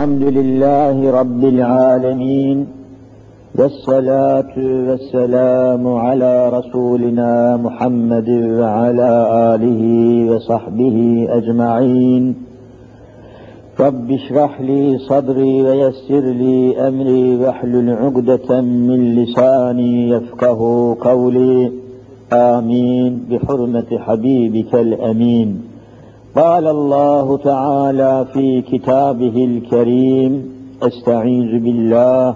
الحمد لله رب العالمين والصلاة والسلام على رسولنا محمد وعلى آله وصحبه أجمعين. رب اشرح لي صدري ويسر لي أمري واحلل عقدة من لساني يفقه قولي. آمين. بحرمة حبيبك الأمين. قال الله تعالى في كتابه الكريم أستعيذ بالله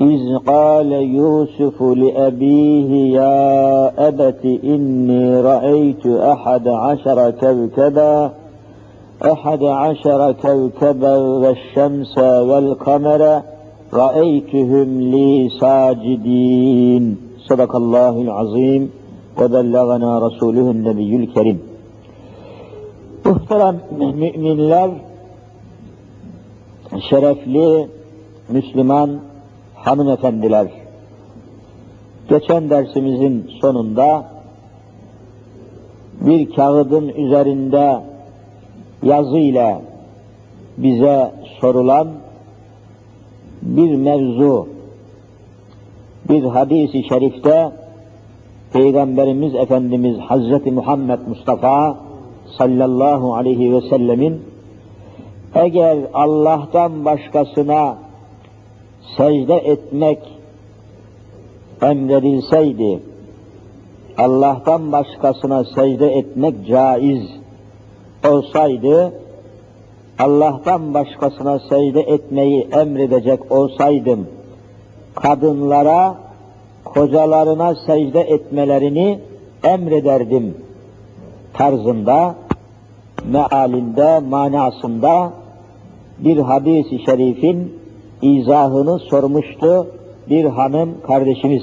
إذ قال يوسف لأبيه يا أبت إني رأيت أحد عشر كوكبا أحد عشر كوكبا والشمس والقمر رأيتهم لي ساجدين. صدق الله العظيم وبلغنا رسوله النبي الكريم. Muhterem müminler, şerefli Müslüman hanımefendiler, geçen dersimizin sonunda bir kağıdın üzerinde yazıyla bize sorulan bir mevzu, bir hadisi şerifte Peygamberimiz Efendimiz Hazreti Muhammed Mustafa sallallahu aleyhi ve sellemin eğer Allah'tan başkasına secde etmek emredilseydi, Allah'tan başkasına secde etmek caiz olsaydı, Allah'tan başkasına secde etmeyi emredecek olsaydım, kadınlara kocalarına secde etmelerini emrederdim tarzında, mealinde, manasında bir hadis-i şerifin izahını sormuştu bir hanım kardeşimiz.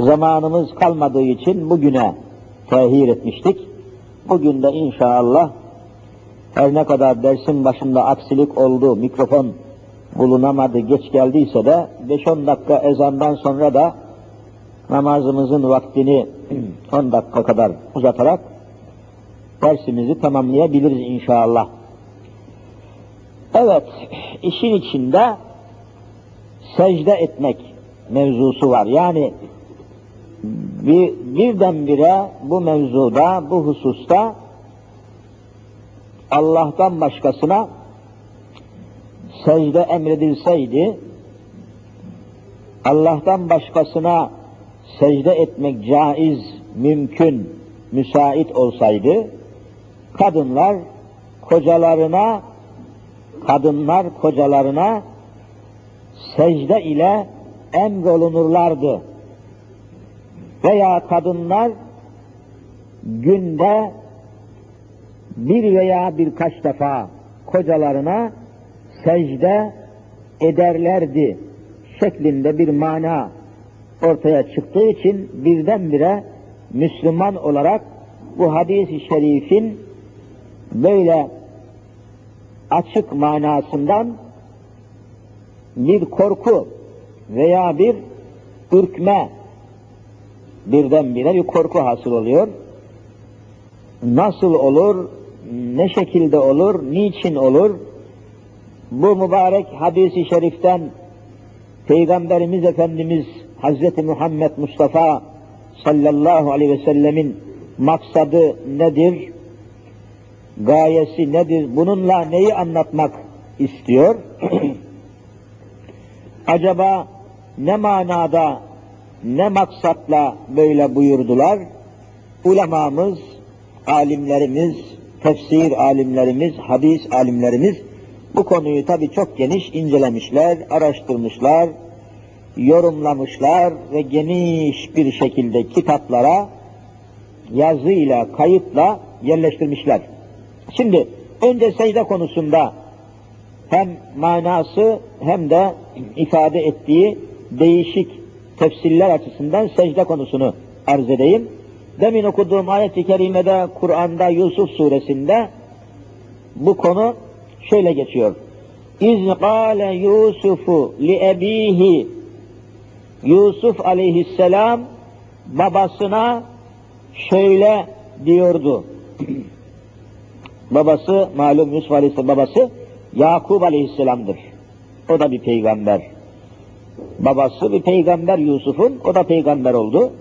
Zamanımız kalmadığı için bugüne tehir etmiştik. Bugün de inşallah her ne kadar dersin başında aksilik oldu, mikrofon bulunamadı, geç geldiyse de 5-10 dakika ezandan sonra da namazımızın vaktini 10 dakika kadar uzatarak dersimizi tamamlayabiliriz inşallah. Evet, işin içinde secde etmek mevzusu var. Yani bir, birdenbire bu mevzuda, bu hususta Allah'tan başkasına secde emredilseydi, Allah'tan başkasına secde etmek caiz, mümkün, müsait olsaydı, kadınlar kocalarına, kadınlar kocalarına secde ile emrolunurlardı. Veya kadınlar günde bir veya birkaç defa kocalarına secde ederlerdi şeklinde bir mana ortaya çıktığı için birdenbire Müslüman olarak bu hadis-i şerifin böyle açık manasından bir korku veya bir ürkme birdenbire bir korku hasıl oluyor. Nasıl olur, ne şekilde olur, niçin olur? Bu mübarek hadis-i şeriften Peygamberimiz Efendimiz Hazreti Muhammed Mustafa sallallahu aleyhi ve sellemin maksadı nedir? Gayesi nedir? Bununla neyi anlatmak istiyor? Acaba ne manada, ne maksatla böyle buyurdular? Ulemamız, alimlerimiz, tefsir alimlerimiz, hadis alimlerimiz bu konuyu tabi çok geniş incelemişler, araştırmışlar, yorumlamışlar ve geniş bir şekilde kitaplara yazıyla, kayıtla yerleştirmişler. Şimdi önce secde konusunda hem manası hem de ifade ettiği değişik tefsirler açısından secde konusunu arz edeyim. Demin okuduğum ayet-i kerimede Kur'an'da Yusuf suresinde bu konu şöyle geçiyor. İz kâle Yusufu li ebihi Yusuf aleyhisselam babasına şöyle diyordu. babası malum Yusuf aleyhisselam babası Yakub aleyhisselamdır. O da bir peygamber. Babası bir peygamber Yusuf'un, o da peygamber oldu.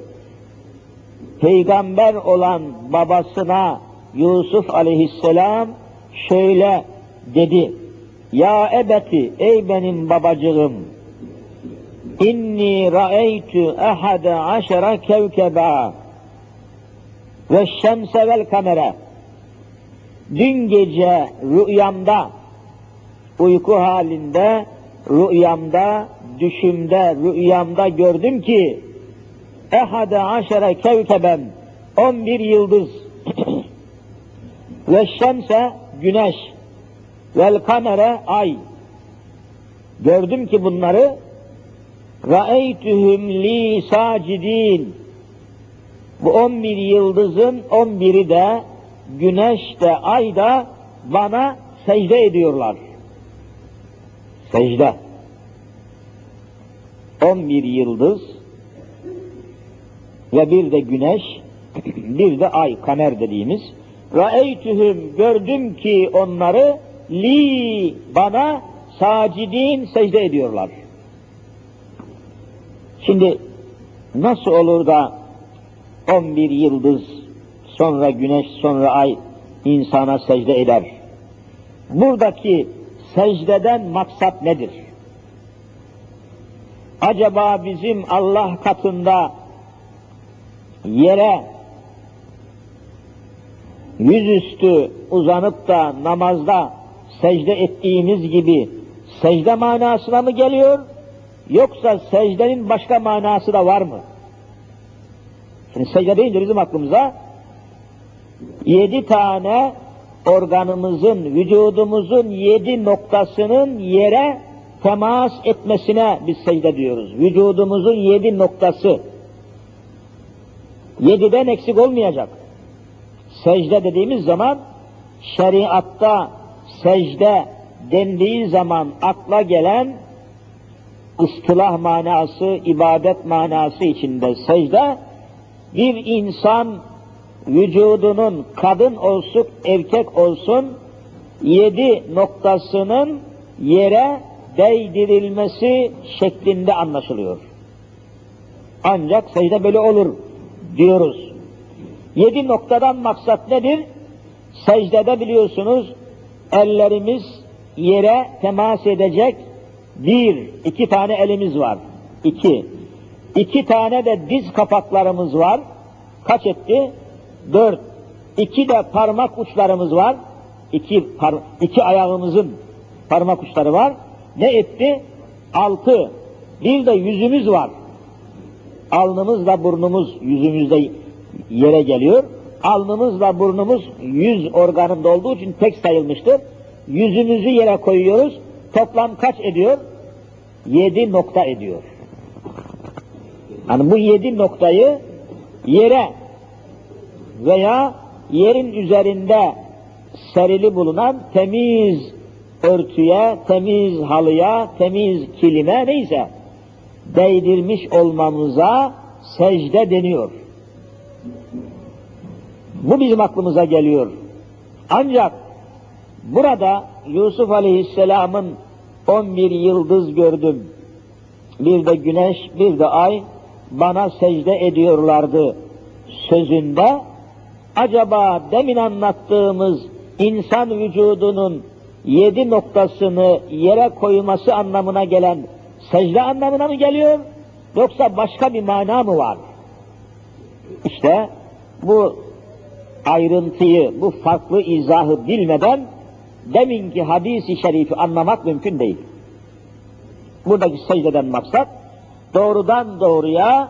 Peygamber olan babasına Yusuf aleyhisselam şöyle dedi. Ya ebeti, ey benim babacığım, inni ra'eytü ehade aşera kevkeba ve şemse vel kamera. Dün gece rüyamda, uyku halinde, rüyamda, düşümde, rüyamda gördüm ki ehade aşere kevkeben, on bir yıldız ve şemse güneş vel kamere ay. Gördüm ki bunları Ra'eytühüm li sacidin. Bu on bir yıldızın on biri de güneş de ay da bana secde ediyorlar. Secde. On bir yıldız ve bir de güneş, bir de ay, kamer dediğimiz. Ra'eytühüm gördüm ki onları li bana sacidin secde ediyorlar. Şimdi nasıl olur da 11 yıldız sonra güneş sonra ay insana secde eder? Buradaki secdeden maksat nedir? Acaba bizim Allah katında yere yüzüstü uzanıp da namazda secde ettiğimiz gibi secde manasına mı geliyor? Yoksa secdenin başka manası da var mı? Şimdi secde deyince bizim aklımıza yedi tane organımızın, vücudumuzun yedi noktasının yere temas etmesine biz secde diyoruz. Vücudumuzun yedi noktası. Yediden eksik olmayacak. Secde dediğimiz zaman şeriatta secde dendiği zaman akla gelen ıstılah manası, ibadet manası içinde secde, bir insan vücudunun kadın olsun, erkek olsun, yedi noktasının yere değdirilmesi şeklinde anlaşılıyor. Ancak secde böyle olur diyoruz. Yedi noktadan maksat nedir? Secdede biliyorsunuz ellerimiz yere temas edecek, bir, iki tane elimiz var. İki. İki tane de diz kapaklarımız var. Kaç etti? Dört. İki de parmak uçlarımız var. İki, par, iki ayağımızın parmak uçları var. Ne etti? Altı. Bir de yüzümüz var. Alnımızla burnumuz yüzümüzde yere geliyor. Alnımızla burnumuz yüz organında olduğu için tek sayılmıştır. Yüzümüzü yere koyuyoruz. Toplam kaç ediyor? Yedi nokta ediyor. Yani bu yedi noktayı yere veya yerin üzerinde serili bulunan temiz örtüye, temiz halıya, temiz kilime neyse değdirmiş olmamıza secde deniyor. Bu bizim aklımıza geliyor. Ancak burada Yusuf Aleyhisselam'ın 11 yıldız gördüm. Bir de güneş, bir de ay bana secde ediyorlardı sözünde acaba demin anlattığımız insan vücudunun yedi noktasını yere koyması anlamına gelen secde anlamına mı geliyor? Yoksa başka bir mana mı var? İşte bu ayrıntıyı, bu farklı izahı bilmeden deminki hadisi şerifi anlamak mümkün değil. Buradaki secdeden maksat doğrudan doğruya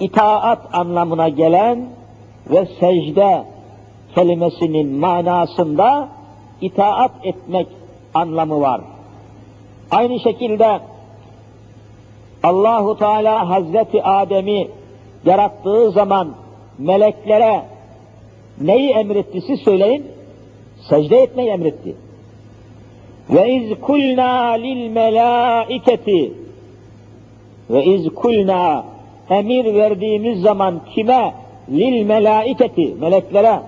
itaat anlamına gelen ve secde kelimesinin manasında itaat etmek anlamı var. Aynı şekilde Allahu Teala Hazreti Adem'i yarattığı zaman meleklere neyi emretti siz söyleyin? Secde etmeyi emretti. Ve iz kulna lil melaiketi ve iz kulna emir verdiğimiz zaman kime? Lil melaiketi, meleklere.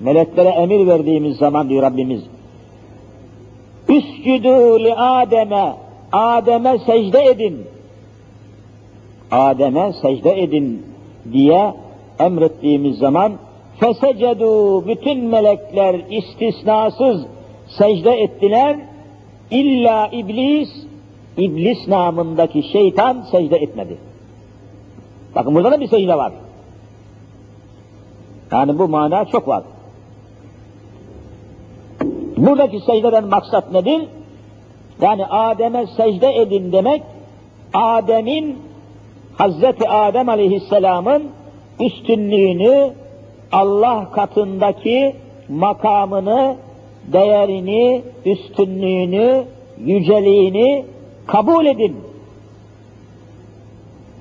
Meleklere emir verdiğimiz zaman diyor Rabbimiz. Üscüdü li Adem'e, Adem'e secde edin. Adem'e secde edin diye emrettiğimiz zaman fesecedu bütün melekler istisnasız secde ettiler. İlla iblis, iblis namındaki şeytan secde etmedi. Bakın burada da bir secde var. Yani bu mana çok var. Buradaki secdeden maksat nedir? Yani Adem'e secde edin demek, Adem'in, Hazreti Adem Aleyhisselam'ın üstünlüğünü, Allah katındaki makamını, değerini, üstünlüğünü, yüceliğini kabul edin.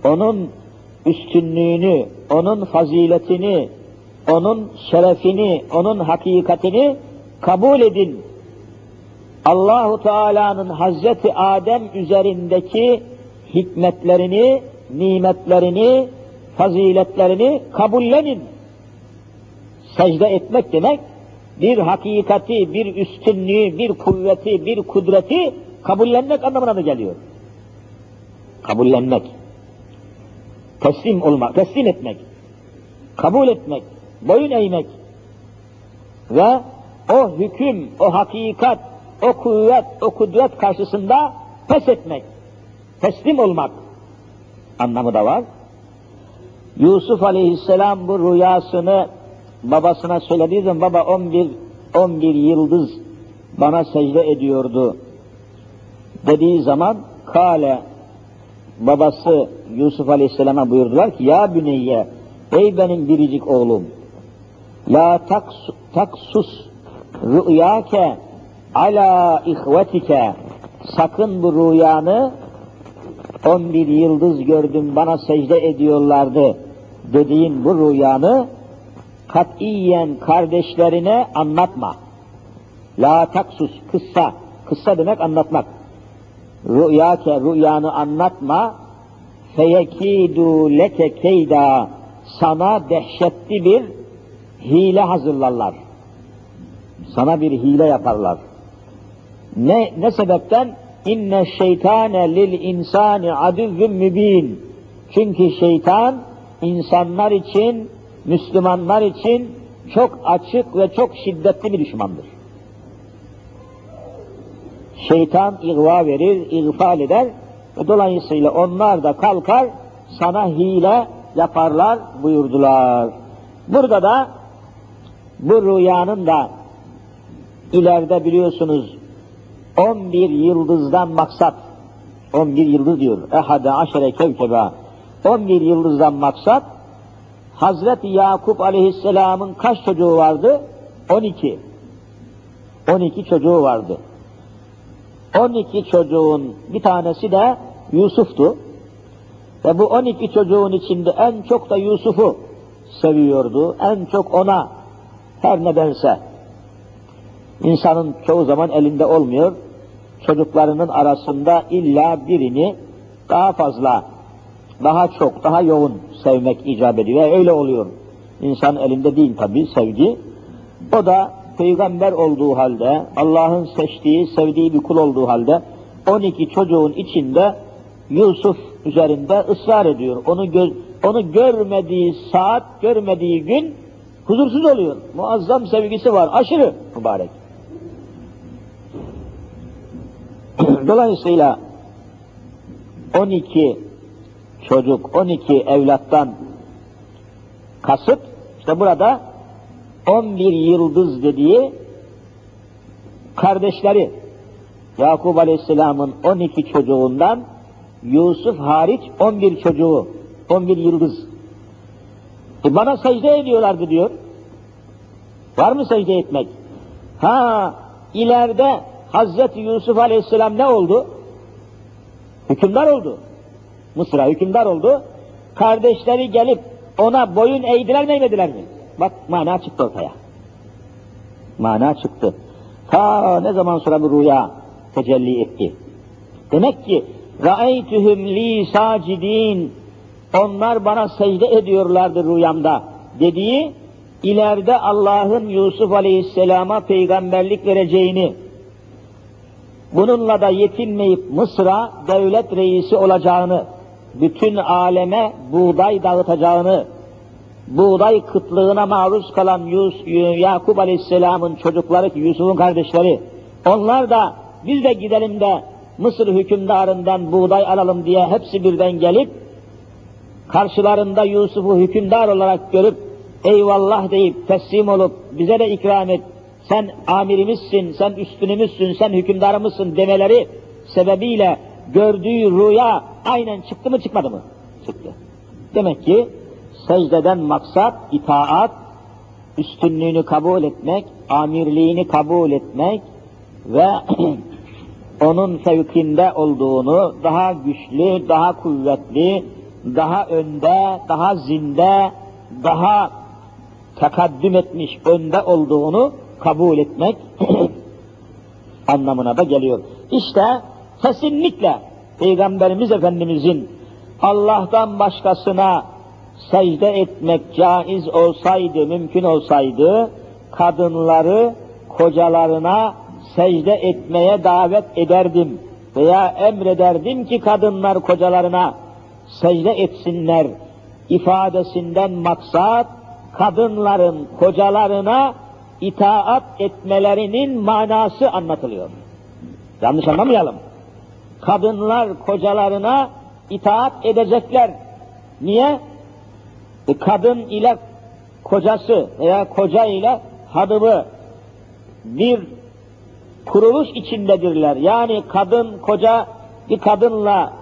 Onun üstünlüğünü, onun faziletini, onun şerefini, onun hakikatini kabul edin. Allahu Teala'nın Hazreti Adem üzerindeki hikmetlerini, nimetlerini, faziletlerini kabullenin. Secde etmek demek, bir hakikati, bir üstünlüğü, bir kuvveti, bir kudreti kabullenmek anlamına da geliyor. Kabullenmek. Teslim olmak, teslim etmek. Kabul etmek, boyun eğmek. Ve o hüküm, o hakikat, o kuvvet, o kudret karşısında pes etmek, teslim olmak anlamı da var. Yusuf Aleyhisselam bu rüyasını babasına söylediği zaman baba 11 11 yıldız bana secde ediyordu. dediği zaman kale babası Yusuf Aleyhisselam'a buyurdular ki ya büneyye ey benim biricik oğlum la taksus rüyake ala ihvetike sakın bu rüyanı 11 yıldız gördüm bana secde ediyorlardı. dediğin bu rüyanı katiyen kardeşlerine anlatma. La taksus kıssa, kıssa demek anlatmak. Rüyake rüyanı anlatma. Feyekidu leke keyda sana dehşetli bir hile hazırlarlar. Sana bir hile yaparlar. Ne, ne sebepten? İnne şeytane lil insani adüvvün mübin. Çünkü şeytan insanlar için, Müslümanlar için çok açık ve çok şiddetli bir düşmandır. Şeytan ihva verir, ihfal eder ve dolayısıyla onlar da kalkar sana hile yaparlar buyurdular. Burada da bu rüyanın da ileride biliyorsunuz 11 yıldızdan maksat 11 yıldız diyor. Ehade aşere kevkeba 11 yıldızdan maksat Hazreti Yakup aleyhisselamın kaç çocuğu vardı? 12. 12 çocuğu vardı. 12 çocuğun bir tanesi de Yusuf'tu. Ve bu 12 çocuğun içinde en çok da Yusuf'u seviyordu. En çok ona her nedense insanın çoğu zaman elinde olmuyor. Çocuklarının arasında illa birini daha fazla, daha çok, daha yoğun sevmek icap ediyor. Öyle oluyor. İnsan elinde değil tabi sevgi. O da peygamber olduğu halde, Allah'ın seçtiği, sevdiği bir kul olduğu halde 12 çocuğun içinde Yusuf üzerinde ısrar ediyor. Onu gö onu görmediği saat, görmediği gün huzursuz oluyor. Muazzam sevgisi var, aşırı mübarek. Dolayısıyla 12 çocuk, 12 evlattan kasıt, işte burada 11 yıldız dediği kardeşleri, Yakup Aleyhisselam'ın 12 çocuğundan Yusuf hariç 11 çocuğu, 11 yıldız. E bana secde ediyorlardı diyor. Var mı secde etmek? Ha, ileride Hazreti Yusuf Aleyhisselam ne oldu? Hükümdar oldu. Mısır'a hükümdar oldu. Kardeşleri gelip ona boyun eğdiler mi eğmediler mi? Bak mana çıktı ortaya. Mana çıktı. Ta ne zaman sonra bu rüya tecelli etti. Demek ki Ra'eytühüm li sacidin onlar bana secde ediyorlardı rüyamda dediği ileride Allah'ın Yusuf Aleyhisselam'a peygamberlik vereceğini bununla da yetinmeyip Mısır'a devlet reisi olacağını, bütün aleme buğday dağıtacağını, buğday kıtlığına maruz kalan Yus, Yakup Aleyhisselam'ın çocukları, Yusuf'un kardeşleri, onlar da biz de gidelim de Mısır hükümdarından buğday alalım diye hepsi birden gelip, karşılarında Yusuf'u hükümdar olarak görüp, eyvallah deyip teslim olup bize de ikram et, sen amirimizsin, sen üstünümüzsün, sen hükümdarımızsın demeleri sebebiyle gördüğü rüya aynen çıktı mı çıkmadı mı? Çıktı. Demek ki secdeden maksat itaat, üstünlüğünü kabul etmek, amirliğini kabul etmek ve onun fevkinde olduğunu daha güçlü, daha kuvvetli, daha önde, daha zinde, daha tekaddüm etmiş, önde olduğunu kabul etmek anlamına da geliyor. İşte kesinlikle Peygamberimiz Efendimizin Allah'tan başkasına secde etmek caiz olsaydı, mümkün olsaydı, kadınları kocalarına secde etmeye davet ederdim veya emrederdim ki kadınlar kocalarına secde etsinler ifadesinden maksat kadınların kocalarına itaat etmelerinin manası anlatılıyor. Yanlış anlamayalım. Kadınlar kocalarına itaat edecekler. Niye? E, kadın ile kocası veya koca ile hanımı bir kuruluş içindedirler. Yani kadın koca bir kadınla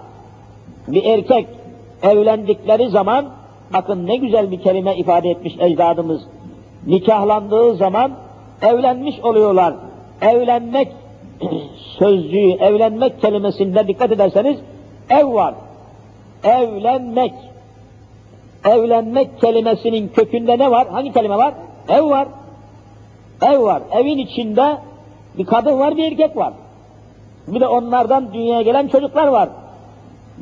bir erkek evlendikleri zaman bakın ne güzel bir kelime ifade etmiş ecdadımız. Nikahlandığı zaman evlenmiş oluyorlar. Evlenmek sözcüğü, evlenmek kelimesinde dikkat ederseniz ev var. Evlenmek. Evlenmek kelimesinin kökünde ne var? Hangi kelime var? Ev var. Ev var. Evin içinde bir kadın var, bir erkek var. Bir de onlardan dünyaya gelen çocuklar var.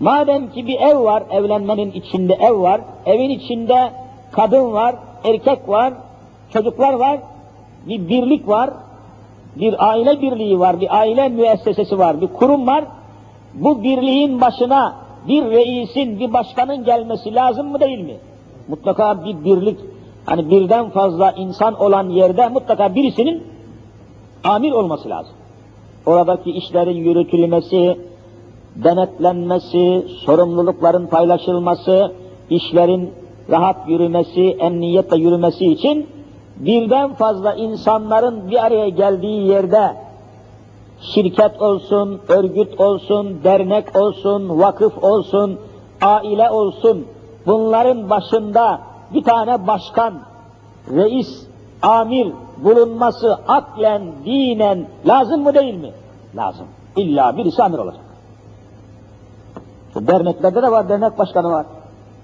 Madem ki bir ev var, evlenmenin içinde ev var, evin içinde kadın var, erkek var, çocuklar var, bir birlik var, bir aile birliği var, bir aile müessesesi var, bir kurum var. Bu birliğin başına bir reisin, bir başkanın gelmesi lazım mı değil mi? Mutlaka bir birlik, hani birden fazla insan olan yerde mutlaka birisinin amir olması lazım. Oradaki işlerin yürütülmesi, denetlenmesi, sorumlulukların paylaşılması, işlerin rahat yürümesi, emniyetle yürümesi için birden fazla insanların bir araya geldiği yerde şirket olsun, örgüt olsun, dernek olsun, vakıf olsun, aile olsun, bunların başında bir tane başkan, reis, amir bulunması aklen, dinen lazım mı değil mi? Lazım. İlla birisi amir olacak. Derneklerde de var, dernek başkanı var.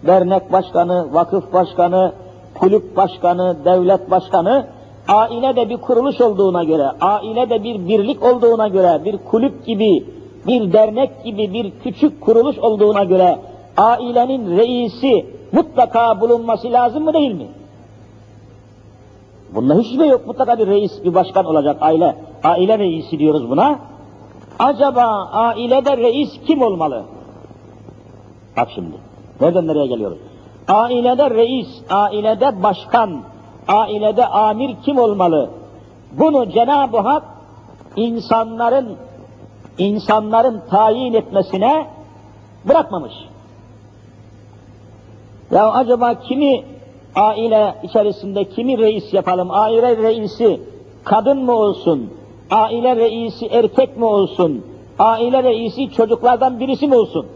Dernek başkanı, vakıf başkanı, kulüp başkanı, devlet başkanı, aile de bir kuruluş olduğuna göre, aile de bir birlik olduğuna göre, bir kulüp gibi, bir dernek gibi bir küçük kuruluş olduğuna göre, ailenin reisi mutlaka bulunması lazım mı değil mi? Bunda hiç şüphe yok. Mutlaka bir reis, bir başkan olacak aile. Aile reisi diyoruz buna. Acaba ailede reis kim olmalı? Bak şimdi. Nereden nereye geliyoruz? Ailede reis, ailede başkan, ailede amir kim olmalı? Bunu Cenab-ı Hak insanların insanların tayin etmesine bırakmamış. Ya acaba kimi aile içerisinde kimi reis yapalım? Aile reisi kadın mı olsun? Aile reisi erkek mi olsun? Aile reisi çocuklardan birisi mi olsun?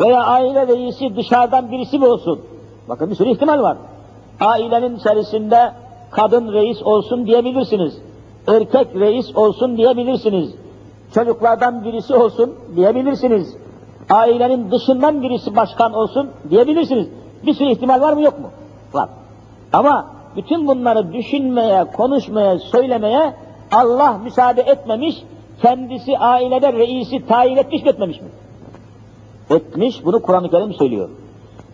Veya aile reisi dışarıdan birisi mi olsun? Bakın bir sürü ihtimal var. Ailenin içerisinde kadın reis olsun diyebilirsiniz. Erkek reis olsun diyebilirsiniz. Çocuklardan birisi olsun diyebilirsiniz. Ailenin dışından birisi başkan olsun diyebilirsiniz. Bir sürü ihtimal var mı yok mu? Var. Ama bütün bunları düşünmeye, konuşmaya, söylemeye Allah müsaade etmemiş, kendisi ailede reisi tayin etmiş mi etmemiş mi? Etmiş, bunu Kur'an-ı Kerim söylüyor.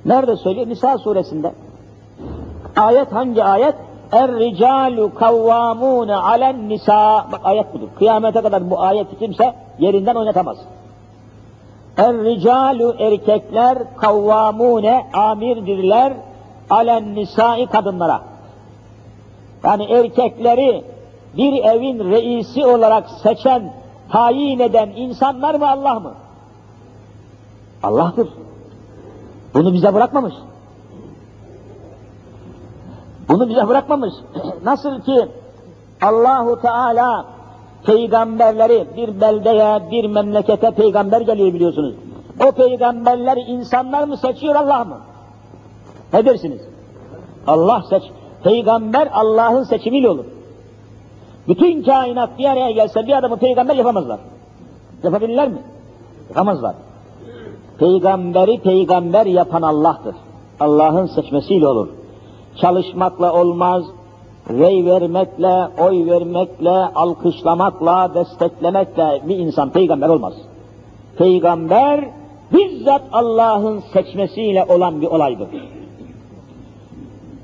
Nerede söylüyor? Nisa suresinde. Ayet hangi ayet? Er-ricalu kavvamune alen nisa. Bak ayet budur. Kıyamete kadar bu ayeti kimse yerinden oynatamaz. Er-ricalu erkekler kavvamune amirdirler alen nisai kadınlara. Yani erkekleri bir evin reisi olarak seçen, tayin eden insanlar mı Allah mı? Allah'tır. Bunu bize bırakmamış. Bunu bize bırakmamış. Nasıl ki Allahu Teala peygamberleri bir beldeye, bir memlekete peygamber geliyor biliyorsunuz. O peygamberleri insanlar mı seçiyor Allah mı? Ne dersiniz? Allah seç. Peygamber Allah'ın seçimiyle olur. Bütün kainat bir araya gelse bir adamı peygamber yapamazlar. Yapabilirler mi? Yapamazlar. Peygamberi peygamber yapan Allah'tır. Allah'ın seçmesiyle olur. Çalışmakla olmaz, rey vermekle, oy vermekle, alkışlamakla, desteklemekle bir insan peygamber olmaz. Peygamber bizzat Allah'ın seçmesiyle olan bir olaydır.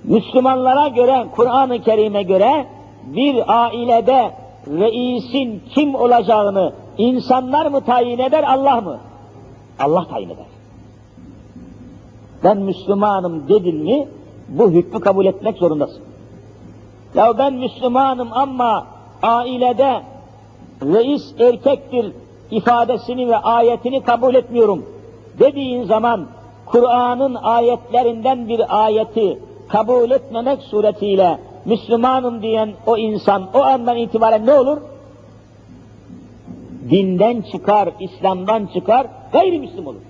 Müslümanlara göre, Kur'an-ı Kerim'e göre bir ailede reisin kim olacağını insanlar mı tayin eder, Allah mı? Allah tayin eder. Ben Müslümanım dedin mi, bu hükmü kabul etmek zorundasın. Ya ben Müslümanım ama ailede reis erkektir ifadesini ve ayetini kabul etmiyorum dediğin zaman Kur'an'ın ayetlerinden bir ayeti kabul etmemek suretiyle Müslümanım diyen o insan o andan itibaren ne olur? Dinden çıkar, İslam'dan çıkar, gayrimüslim olur.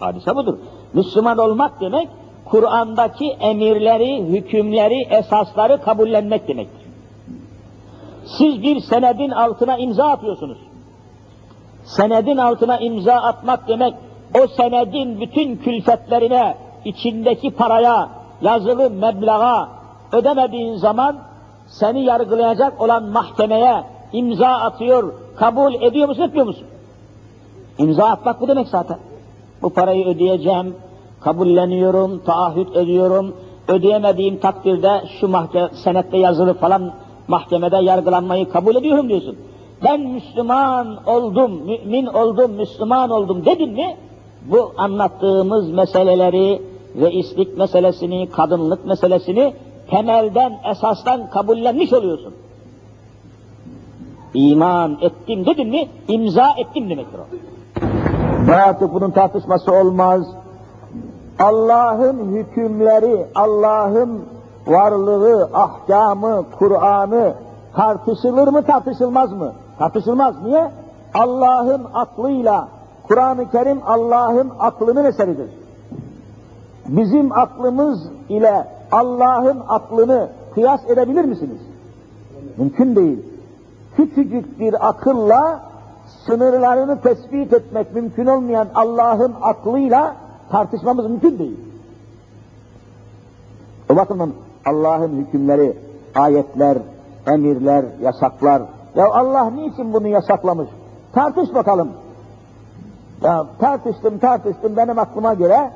Hadise budur. Müslüman olmak demek, Kur'an'daki emirleri, hükümleri, esasları kabullenmek demektir. Siz bir senedin altına imza atıyorsunuz. Senedin altına imza atmak demek, o senedin bütün külfetlerine, içindeki paraya, yazılı meblağa ödemediğin zaman seni yargılayacak olan mahkemeye imza atıyor, kabul ediyor musun, etmiyor musun? İmza atmak bu demek zaten. Bu parayı ödeyeceğim, kabulleniyorum, taahhüt ediyorum, ödeyemediğim takdirde şu mahkeme, senette yazılı falan mahkemede yargılanmayı kabul ediyorum diyorsun. Ben Müslüman oldum, mümin oldum, Müslüman oldum dedin mi, bu anlattığımız meseleleri, reislik meselesini, kadınlık meselesini temelden, esastan kabullenmiş oluyorsun. İman ettim dedin mi, imza ettim demektir o. Artık bunun tartışması olmaz. Allah'ın hükümleri, Allah'ın varlığı, ahkamı, Kur'an'ı tartışılır mı tartışılmaz mı? Tartışılmaz. Niye? Allah'ın aklıyla, Kur'an-ı Kerim Allah'ın aklının eseridir. Bizim aklımız ile Allah'ın aklını kıyas edebilir misiniz? Mümkün değil. Küçücük bir akılla sınırlarını tespit etmek mümkün olmayan Allah'ın aklıyla tartışmamız mümkün değil. O bakımdan Allah'ın hükümleri, ayetler, emirler, yasaklar. Ya Allah niçin bunu yasaklamış? Tartış bakalım. Ya tartıştım tartıştım benim aklıma göre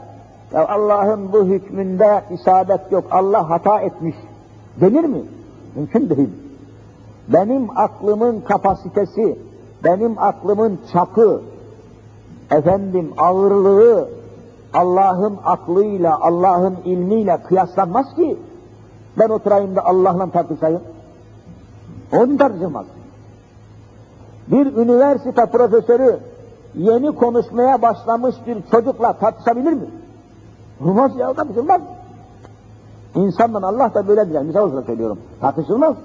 ya Allah'ın bu hükmünde isabet yok. Allah hata etmiş. Denir mi? Mümkün değil. Benim aklımın kapasitesi, benim aklımın çapı, efendim ağırlığı Allah'ın aklıyla, Allah'ın ilmiyle kıyaslanmaz ki. Ben oturayım da Allah'la tartışayım. Onun tartışılmaz. Bir üniversite profesörü yeni konuşmaya başlamış bir çocukla tartışabilir mi? Olmaz ya tartışılmaz. İnsandan Allah da böyledir. Yani misal olarak söylüyorum. Tartışılmaz.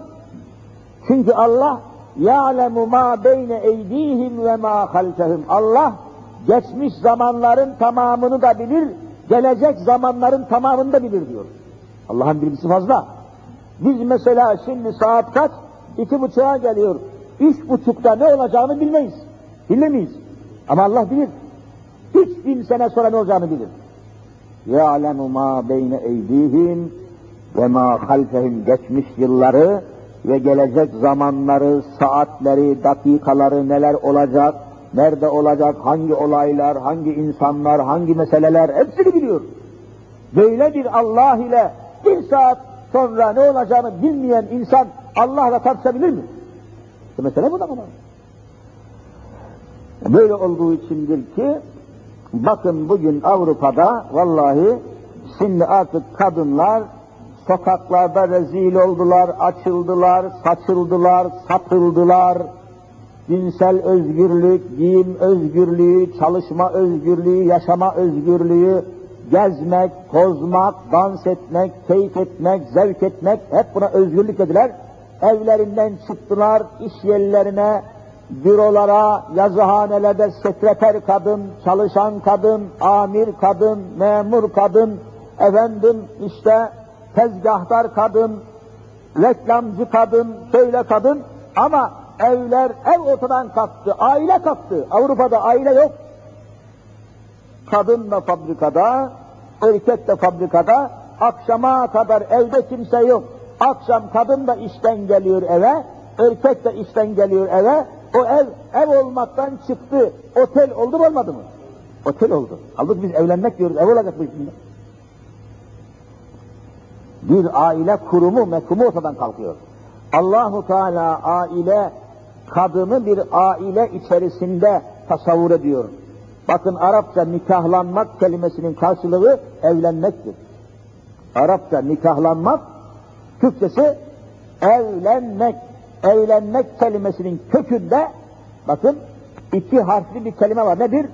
Çünkü Allah يَعْلَمُ مَا بَيْنَ اَيْد۪يهِمْ وَمَا خَلْفَهُمْ Allah geçmiş zamanların tamamını da bilir, gelecek zamanların tamamını da bilir diyor. Allah'ın bilgisi fazla. Biz mesela şimdi saat kaç? İki buçuğa geliyor. Üç buçukta ne olacağını bilmeyiz. Bilemeyiz. Ama Allah bilir. Üç bin sene sonra ne olacağını bilir. يَعْلَمُ مَا بَيْنَ اَيْد۪يهِمْ وَمَا خَلْفَهِمْ Geçmiş yılları ve gelecek zamanları, saatleri, dakikaları neler olacak, nerede olacak, hangi olaylar, hangi insanlar, hangi meseleler hepsini biliyor. Böyle bir Allah ile bir saat sonra ne olacağını bilmeyen insan Allah'la tartışabilir mi? İşte mesele bu da bana. Böyle olduğu içindir ki bakın bugün Avrupa'da vallahi şimdi artık kadınlar sokaklarda rezil oldular, açıldılar, saçıldılar, satıldılar. Cinsel özgürlük, giyim özgürlüğü, çalışma özgürlüğü, yaşama özgürlüğü, gezmek, tozmak, dans etmek, keyif etmek, zevk etmek hep buna özgürlük dediler. Evlerinden çıktılar, iş yerlerine, bürolara, yazıhanelerde sekreter kadın, çalışan kadın, amir kadın, memur kadın, efendim işte tezgahtar kadın, reklamcı kadın, şöyle kadın ama evler, ev ortadan kalktı, aile kalktı. Avrupa'da aile yok. Kadın da fabrikada, erkek de fabrikada, akşama kadar evde kimse yok. Akşam kadın da işten geliyor eve, erkek de işten geliyor eve, o ev, ev olmaktan çıktı, otel oldu mu olmadı mı? Otel oldu. Halbuki biz evlenmek diyoruz, ev olacak bu içinde. Bir aile kurumu, mefhumu ortadan kalkıyor. Allahu Teala aile, kadını bir aile içerisinde tasavvur ediyor. Bakın Arapça nikahlanmak kelimesinin karşılığı evlenmektir. Arapça nikahlanmak, Türkçesi evlenmek. Evlenmek kelimesinin kökünde bakın iki harfli bir kelime var. Nedir?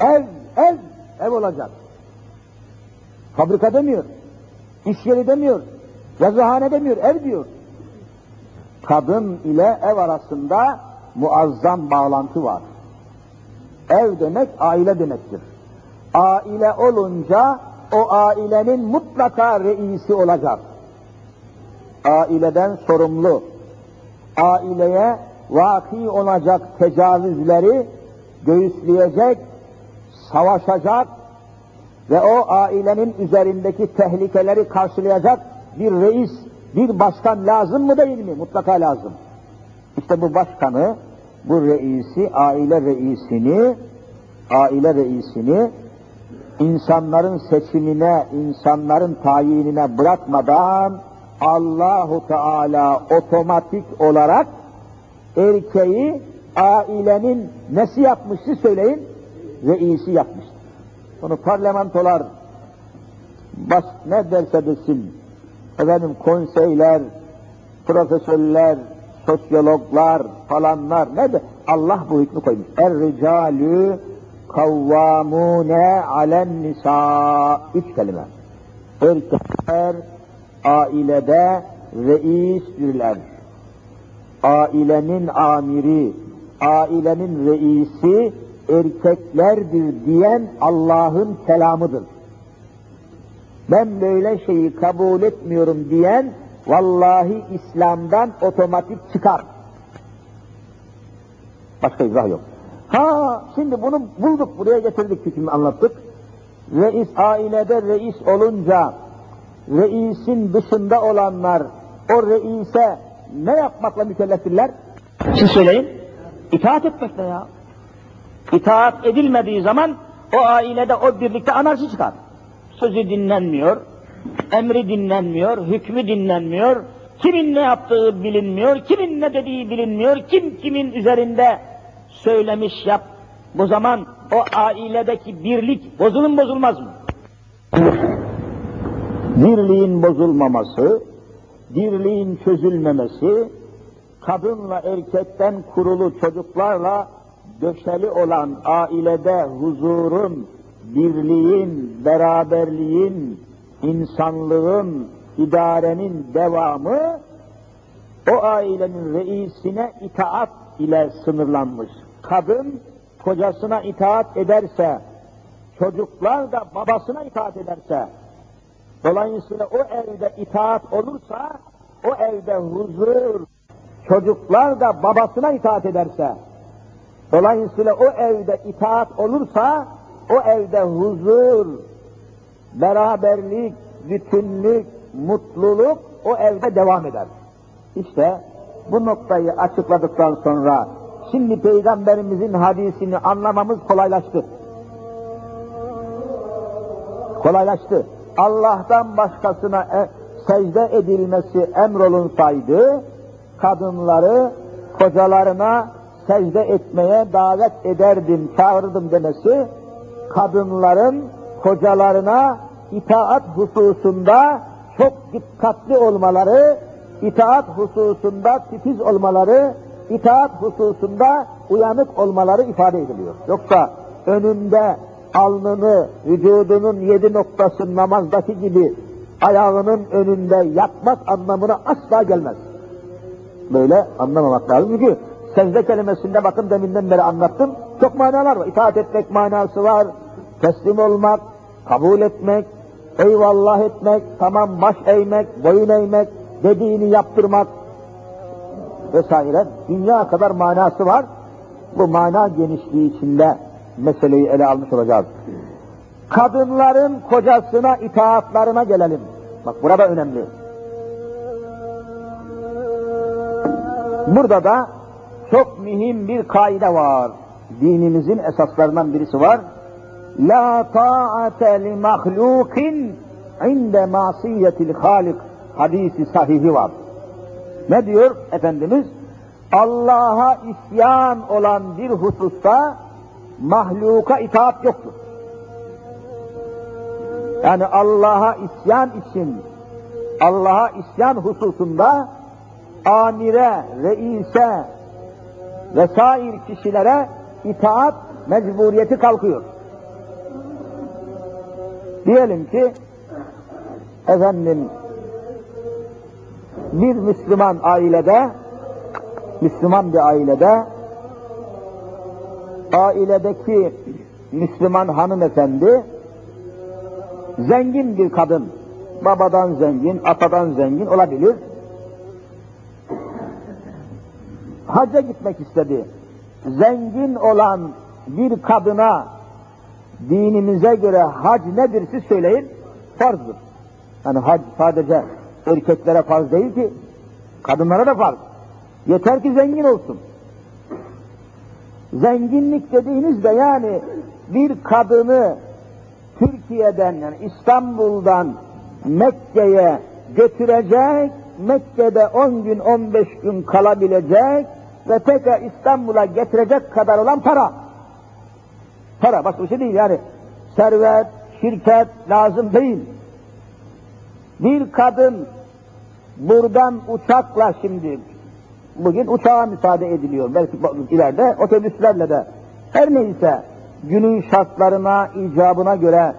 Ev, ev, ev olacak. Fabrika demiyor. İş yeri demiyor. Yazıhane demiyor, ev diyor. Kadın ile ev arasında muazzam bağlantı var. Ev demek aile demektir. Aile olunca o ailenin mutlaka reisi olacak. Aileden sorumlu. Aileye vaki olacak tecavüzleri göğüsleyecek, savaşacak ve o ailenin üzerindeki tehlikeleri karşılayacak bir reis, bir başkan lazım mı değil mi? Mutlaka lazım. İşte bu başkanı, bu reisi, aile reisini, aile reisini insanların seçimine, insanların tayinine bırakmadan Allahu Teala otomatik olarak erkeği ailenin nesi yapmıştı söyleyin? Reisi yapmıştı. Bunu parlamentolar baş ne derse desin, efendim konseyler, profesörler, sosyologlar falanlar ne de Allah bu hükmü koymuş. Er ricalü kavvamune alen nisa. Üç kelime. Erkekler ailede reisdirler. Ailenin amiri, ailenin reisi erkeklerdir diyen Allah'ın kelamıdır. Ben böyle şeyi kabul etmiyorum diyen vallahi İslam'dan otomatik çıkar. Başka izah yok. Ha şimdi bunu bulduk buraya getirdik hükmü anlattık. Reis ailede reis olunca reisin dışında olanlar o reise ne yapmakla mükelleftirler? Siz söyleyin. İtaat etmekle ya. İtaat edilmediği zaman o ailede o birlikte anarşi çıkar. Sözü dinlenmiyor, emri dinlenmiyor, hükmü dinlenmiyor, kimin ne yaptığı bilinmiyor, kimin ne dediği bilinmiyor, kim kimin üzerinde söylemiş yap. Bu zaman o ailedeki birlik bozulun bozulmaz mı? Birliğin bozulmaması, birliğin çözülmemesi, kadınla erkekten kurulu çocuklarla döşeli olan ailede huzurun, birliğin, beraberliğin, insanlığın, idarenin devamı o ailenin reisine itaat ile sınırlanmış. Kadın kocasına itaat ederse, çocuklar da babasına itaat ederse, dolayısıyla o evde itaat olursa, o evde huzur, çocuklar da babasına itaat ederse, dolayısıyla o evde itaat olursa, o evde huzur, beraberlik, bütünlük, mutluluk o evde devam eder. İşte bu noktayı açıkladıktan sonra şimdi Peygamberimizin hadisini anlamamız kolaylaştı. Kolaylaştı. Allah'tan başkasına e, secde edilmesi emrolunsaydı, kadınları kocalarına secde etmeye davet ederdim, çağırdım demesi, kadınların kocalarına itaat hususunda çok dikkatli olmaları, itaat hususunda titiz olmaları, itaat hususunda uyanık olmaları ifade ediliyor. Yoksa önünde alnını, vücudunun yedi noktası namazdaki gibi ayağının önünde yatmak anlamına asla gelmez. Böyle anlamamak lazım. Çünkü secde kelimesinde bakın deminden beri anlattım. Çok manalar var. İtaat etmek manası var. Teslim olmak, kabul etmek, eyvallah etmek, tamam baş eğmek, boyun eğmek, dediğini yaptırmak vesaire. Dünya kadar manası var. Bu mana genişliği içinde meseleyi ele almış olacağız. Kadınların kocasına itaatlarına gelelim. Bak burada önemli. Burada da çok mühim bir kaide var. Dinimizin esaslarından birisi var. La ta'ate li mahlukin inde masiyetil halik hadisi sahihi var. Ne diyor Efendimiz? Allah'a isyan olan bir hususta mahluka itaat yoktur. Yani Allah'a isyan için, Allah'a isyan hususunda amire, reise vesair kişilere itaat mecburiyeti kalkıyor. Diyelim ki efendim bir Müslüman ailede Müslüman bir ailede ailedeki Müslüman hanımefendi zengin bir kadın babadan zengin, atadan zengin olabilir. Hacca gitmek istedi. Zengin olan bir kadına dinimize göre hac nedir siz söyleyin? Farzdır. Yani hac sadece erkeklere farz değil ki, kadınlara da farz. Yeter ki zengin olsun. Zenginlik dediğinizde yani bir kadını Türkiye'den yani İstanbul'dan Mekke'ye götürecek, Mekke'de 10 gün 15 gün kalabilecek ve tekrar İstanbul'a getirecek kadar olan para. Para başka bir şey değil yani. Servet, şirket lazım değil. Bir kadın buradan uçakla şimdi bugün uçağa müsaade ediliyor. Belki ileride otobüslerle de her neyse günün şartlarına, icabına göre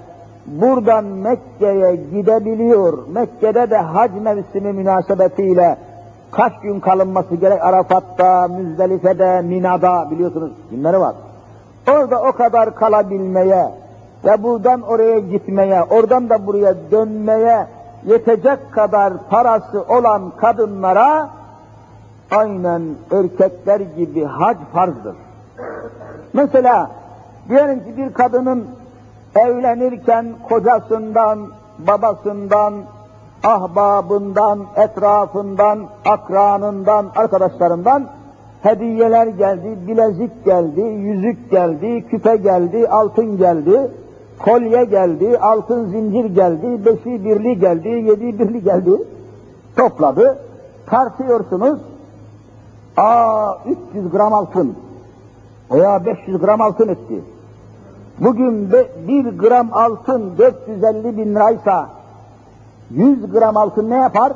buradan Mekke'ye gidebiliyor. Mekke'de de hac mevsimi münasebetiyle kaç gün kalınması gerek Arafat'ta, Müzdelife'de, Mina'da biliyorsunuz günleri var. Orada o kadar kalabilmeye ve buradan oraya gitmeye, oradan da buraya dönmeye yetecek kadar parası olan kadınlara aynen erkekler gibi hac farzdır. Mesela diyelim ki bir kadının evlenirken kocasından, babasından, ahbabından, etrafından, akranından, arkadaşlarından hediyeler geldi, bilezik geldi, yüzük geldi, küpe geldi, altın geldi, kolye geldi, altın zincir geldi, beşi birli geldi, yedi birli geldi. Topladı. Tartıyorsunuz. Aa 300 gram altın veya 500 gram altın etti. Bugün be, 1 gram altın 450 bin liraysa 100 gram altın ne yapar?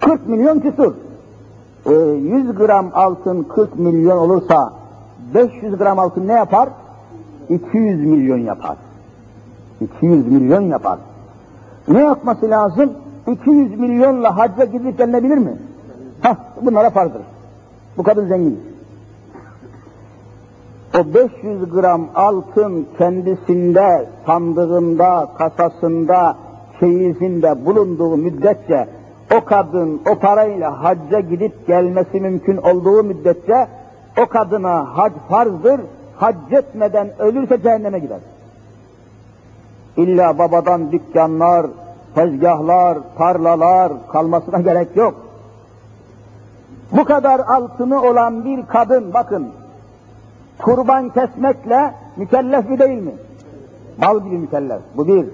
40 milyon küsur. E, 100 gram altın 40 milyon olursa 500 gram altın ne yapar? 200 milyon yapar. 200 milyon yapar. Ne yapması lazım? 200 milyonla hacca gidip gelinebilir mi? Hah, bunlara farzdır. Bu kadın zengin. O 500 gram altın kendisinde, sandığında, kasasında, çeyizinde bulunduğu müddetçe o kadın o parayla hacca gidip gelmesi mümkün olduğu müddetçe o kadına hac farzdır, hac etmeden ölürse cehenneme gider. İlla babadan dükkanlar, tezgahlar, tarlalar kalmasına gerek yok. Bu kadar altını olan bir kadın bakın kurban kesmekle mükellef mi değil mi? Mal gibi mükellef. Bu bir.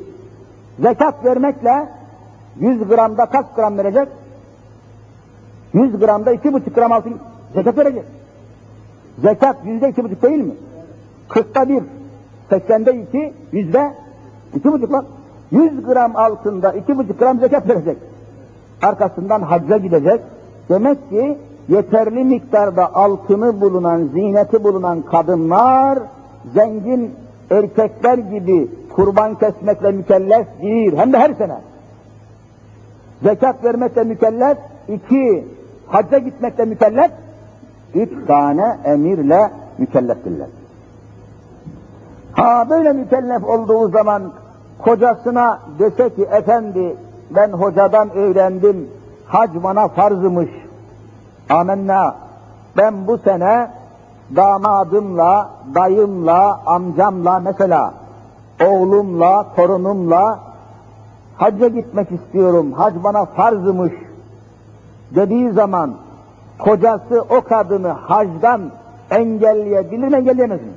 Zekat vermekle 100 gramda kaç gram verecek? 100 gramda iki buçuk gram altın zekat verecek. Zekat yüzde iki buçuk değil mi? Kırkta bir, seksende iki, yüzde iki buçuk lan. 100 gram altında iki buçuk gram zekat verecek. Arkasından hacca gidecek. Demek ki yeterli miktarda altını bulunan, ziyneti bulunan kadınlar zengin erkekler gibi kurban kesmekle mükellef değil. Hem de her sene. Zekat vermekle mükellef, iki, hacca gitmekle mükellef, üç tane emirle mükelleftirler. Ha böyle mükellef olduğu zaman kocasına dese ki efendi ben hocadan öğrendim hac bana farzımış. Amenna ben bu sene damadımla, dayımla, amcamla mesela oğlumla, torunumla hacca gitmek istiyorum. Hac bana farzımış dediği zaman kocası o kadını hacdan engelleyebilir mi, engelleyemez mi?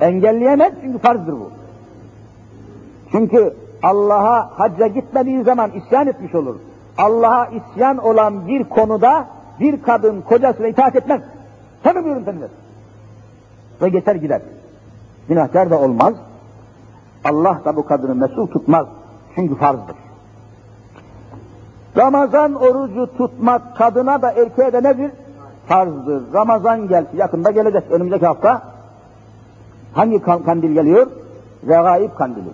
Engelleyemez çünkü farzdır bu. Çünkü Allah'a hacca gitmediği zaman isyan etmiş olur. Allah'a isyan olan bir konuda bir kadın kocasına itaat etmez. Tanımıyorum seni der. Ve geçer gider. Günahkar da olmaz. Allah da bu kadını mesul tutmaz. Çünkü farzdır. Ramazan orucu tutmak kadına da erkeğe de nedir? Farzdır. Ramazan gel, yakında gelecek önümüzdeki hafta. Hangi kandil geliyor? Regaib kandili.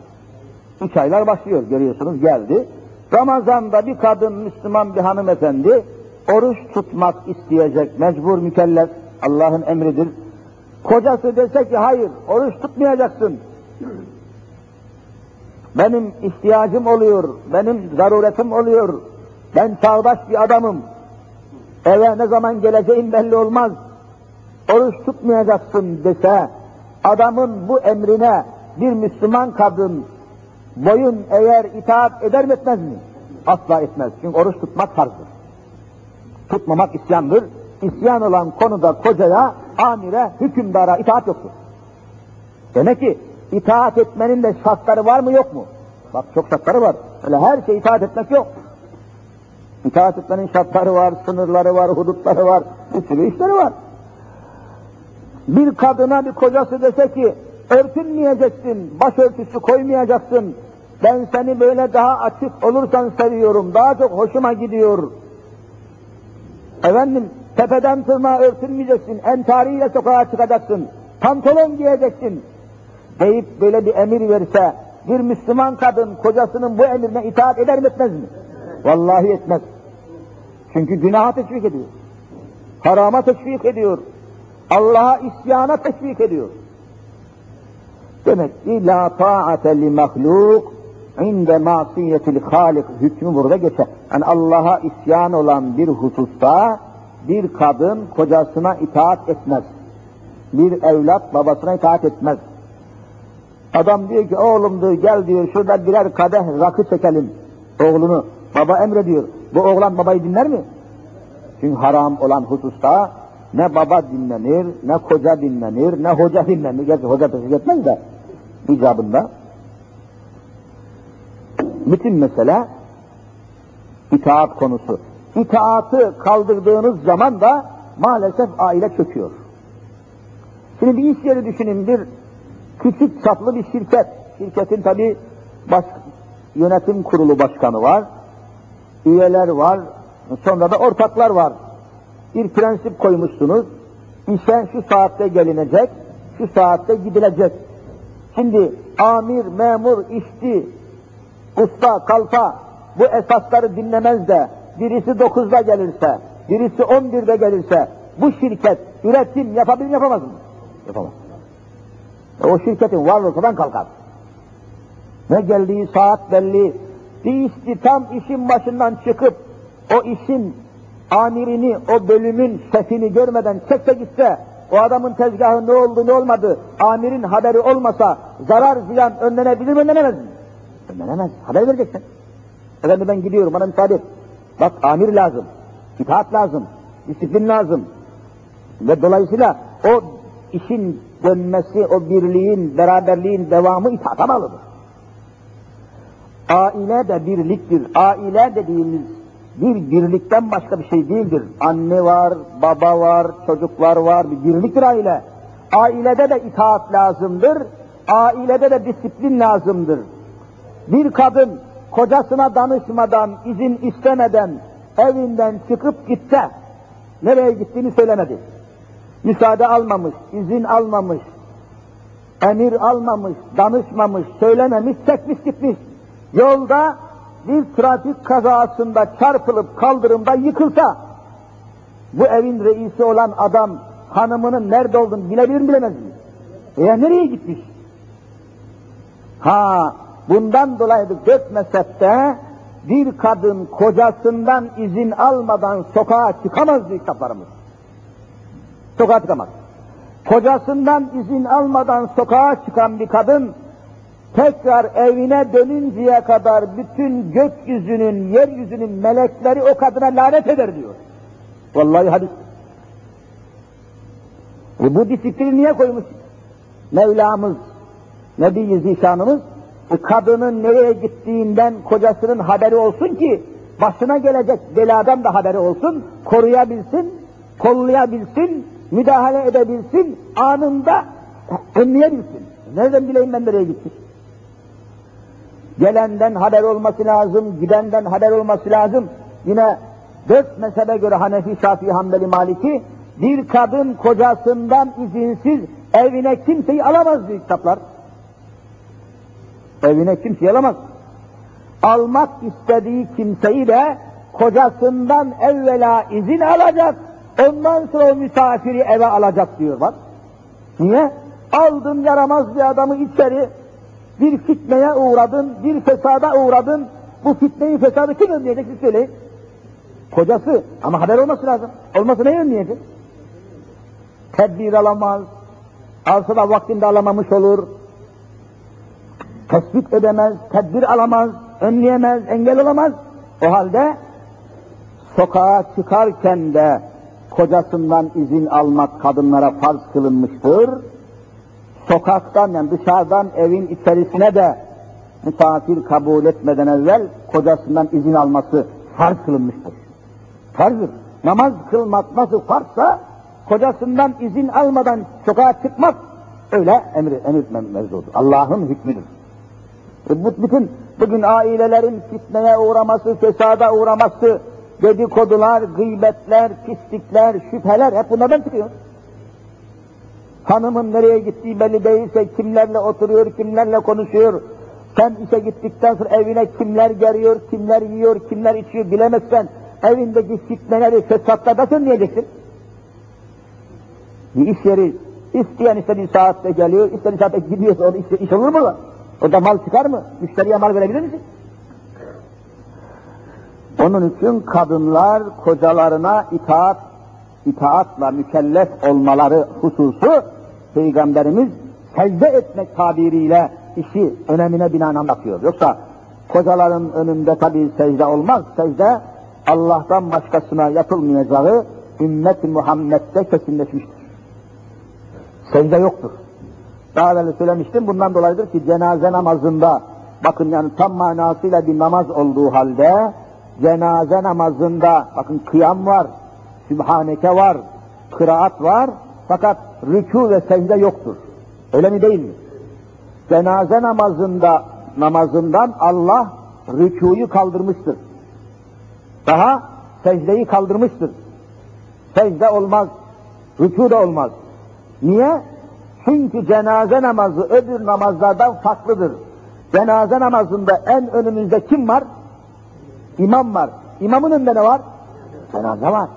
Üç aylar başlıyor görüyorsunuz geldi. Ramazan'da bir kadın Müslüman bir hanımefendi oruç tutmak isteyecek mecbur mükellef Allah'ın emridir. Kocası dese ki hayır oruç tutmayacaksın. Benim ihtiyacım oluyor, benim zaruretim oluyor. Ben çağdaş bir adamım. Eve ne zaman geleceğim belli olmaz. Oruç tutmayacaksın dese adamın bu emrine bir Müslüman kadın boyun eğer itaat eder mi etmez mi? Asla etmez. Çünkü oruç tutmak farzdır. Tutmamak isyandır. İsyan olan konuda kocaya, amire, hükümdara itaat yoktur. Demek ki itaat etmenin de şartları var mı yok mu? Bak çok şartları var. Öyle her şey itaat etmek yok. İtaat etmenin şartları var, sınırları var, hudutları var, bir sürü işleri var. Bir kadına bir kocası dese ki, örtünmeyeceksin, başörtüsü koymayacaksın, ben seni böyle daha açık olursan seviyorum, daha çok hoşuma gidiyor. Efendim, tepeden tırnağa örtünmeyeceksin, entariyle sokağa çıkacaksın, pantolon giyeceksin deyip böyle bir emir verse, bir Müslüman kadın kocasının bu emrine itaat eder mi etmez mi? Vallahi etmez. Çünkü günaha teşvik ediyor. Harama teşvik ediyor. Allah'a isyana teşvik ediyor. Demek ki la ta'ate li mahluk inde masiyetil halik hükmü burada geçer. Yani Allah'a isyan olan bir hususta bir kadın kocasına itaat etmez. Bir evlat babasına itaat etmez. Adam diyor ki oğlum diyor gel diyor şurada birer kadeh rakı çekelim oğlunu. Baba emrediyor. Bu oğlan babayı dinler mi? Çünkü haram olan hususta ne baba dinlenir, ne koca dinlenir, ne hoca dinlenir. Gerçi hoca teşvik etmez de icabında. Bütün mesele itaat konusu. İtaatı kaldırdığınız zaman da maalesef aile çöküyor. Şimdi bir iş yeri düşünün, bir küçük çaplı bir şirket. Şirketin tabi baş, yönetim kurulu başkanı var, üyeler var, sonra da ortaklar var. Bir prensip koymuşsunuz, işe şu saatte gelinecek, şu saatte gidilecek. Şimdi amir, memur, işçi, usta, kalfa bu esasları dinlemez de birisi dokuzda gelirse, birisi on birde gelirse bu şirket üretim yapabilir yapamaz mı? Yapamaz. E o şirketin varlığı kalkar. Ne geldiği saat belli. İşçi tam işin başından çıkıp o işin amirini, o bölümün sesini görmeden çekse gitse, o adamın tezgahı ne oldu ne olmadı, amirin haberi olmasa zarar ziyan önlenebilir mi önlenemez mi? Önlenemez. Haber vereceksin. Efendim ben gidiyorum bana müsaade et. Bak amir lazım, itaat lazım, disiplin lazım. Ve dolayısıyla o işin dönmesi, o birliğin, beraberliğin devamı itaata bağlıdır. Aile de birliktir. Aile dediğimiz bir birlikten başka bir şey değildir. Anne var, baba var, çocuklar var, bir birliktir aile. Ailede de itaat lazımdır, ailede de disiplin lazımdır. Bir kadın kocasına danışmadan, izin istemeden evinden çıkıp gitse, nereye gittiğini söylemedi. Müsaade almamış, izin almamış, emir almamış, danışmamış, söylememiş, çekmiş gitmiş. Yolda bir trafik kazasında çarpılıp kaldırımda yıkılsa, bu evin reisi olan adam hanımının nerede olduğunu bilebilir mi bilemez mi? E nereye gitmiş? Ha, bundan dolayı dört mezhepte bir kadın kocasından izin almadan sokağa çıkamaz diyor kitaplarımız. Sokağa çıkamaz. Kocasından izin almadan sokağa çıkan bir kadın tekrar evine dönünceye kadar bütün gökyüzünün, yeryüzünün melekleri o kadına lanet eder diyor. Vallahi hadis. E bu disiplini niye koymuş? Mevlamız, Nebi Zişanımız, kadının nereye gittiğinden kocasının haberi olsun ki, başına gelecek beladan da haberi olsun, koruyabilsin, kollayabilsin, müdahale edebilsin, anında önleyebilsin. Nereden bileyim ben nereye gittim? Gelenden haber olması lazım, gidenden haber olması lazım. Yine dört mezhebe göre Hanefi, Şafii, Hanbeli, Maliki, bir kadın kocasından izinsiz evine kimseyi alamaz diyor kitaplar. Evine kimseyi alamaz. Almak istediği kimseyi de kocasından evvela izin alacak, ondan sonra o misafiri eve alacak diyor bak. Niye? Aldın yaramaz bir adamı içeri, bir fitneye uğradın, bir fesada uğradın, bu fitneyi fesadı kim önleyecek siz söyleyin. Kocası ama haber olması lazım. Olması ne önleyecek? Tedbir alamaz, alsa vaktinde alamamış olur, tespit edemez, tedbir alamaz, önleyemez, engel olamaz. O halde sokağa çıkarken de kocasından izin almak kadınlara farz kılınmıştır. Sokaktan yani dışarıdan evin içerisine de misafir kabul etmeden evvel kocasından izin alması farz kılınmıştır. Farzdır. Namaz kılmak nasıl farzsa kocasından izin almadan sokağa çıkmak öyle emir, emir mevzudur. Allah'ın hükmüdür. E bütün bugün ailelerin fitneye uğraması, fesada uğraması, dedikodular, gıybetler, pislikler, şüpheler hep bunlardan çıkıyor. Hanımın nereye gittiği belli değilse kimlerle oturuyor, kimlerle konuşuyor. Sen işe gittikten sonra evine kimler geliyor, kimler yiyor, kimler içiyor bilemezsen evindeki fitneleri, fesatlardan diyeceksin. Bir iş yeri isteyen istediği saatte geliyor, istediği saatte gidiyorsa orada iş, iş olur mu? Orada mal çıkar mı? Müşteriye mal verebilir misin? Onun için kadınlar kocalarına itaat, itaatla mükellef olmaları hususu Peygamberimiz secde etmek tabiriyle işi önemine binaen anlatıyor. Yoksa kocaların önünde tabi secde olmaz. Secde Allah'tan başkasına yapılmayacağı ümmet-i Muhammed'de kesinleşmiştir. Secde yoktur. Daha evvel söylemiştim, bundan dolayıdır ki cenaze namazında, bakın yani tam manasıyla bir namaz olduğu halde, cenaze namazında, bakın kıyam var, sübhaneke var, kıraat var, fakat rükû ve secde yoktur. Öyle mi değil mi? Cenaze namazında, namazından Allah rükûyu kaldırmıştır. Daha secdeyi kaldırmıştır. Secde olmaz, rükû da olmaz. Niye? Çünkü cenaze namazı öbür namazlardan farklıdır. Cenaze namazında en önümüzde kim var? İmam var. İmamın önünde ne var? Cenaze var.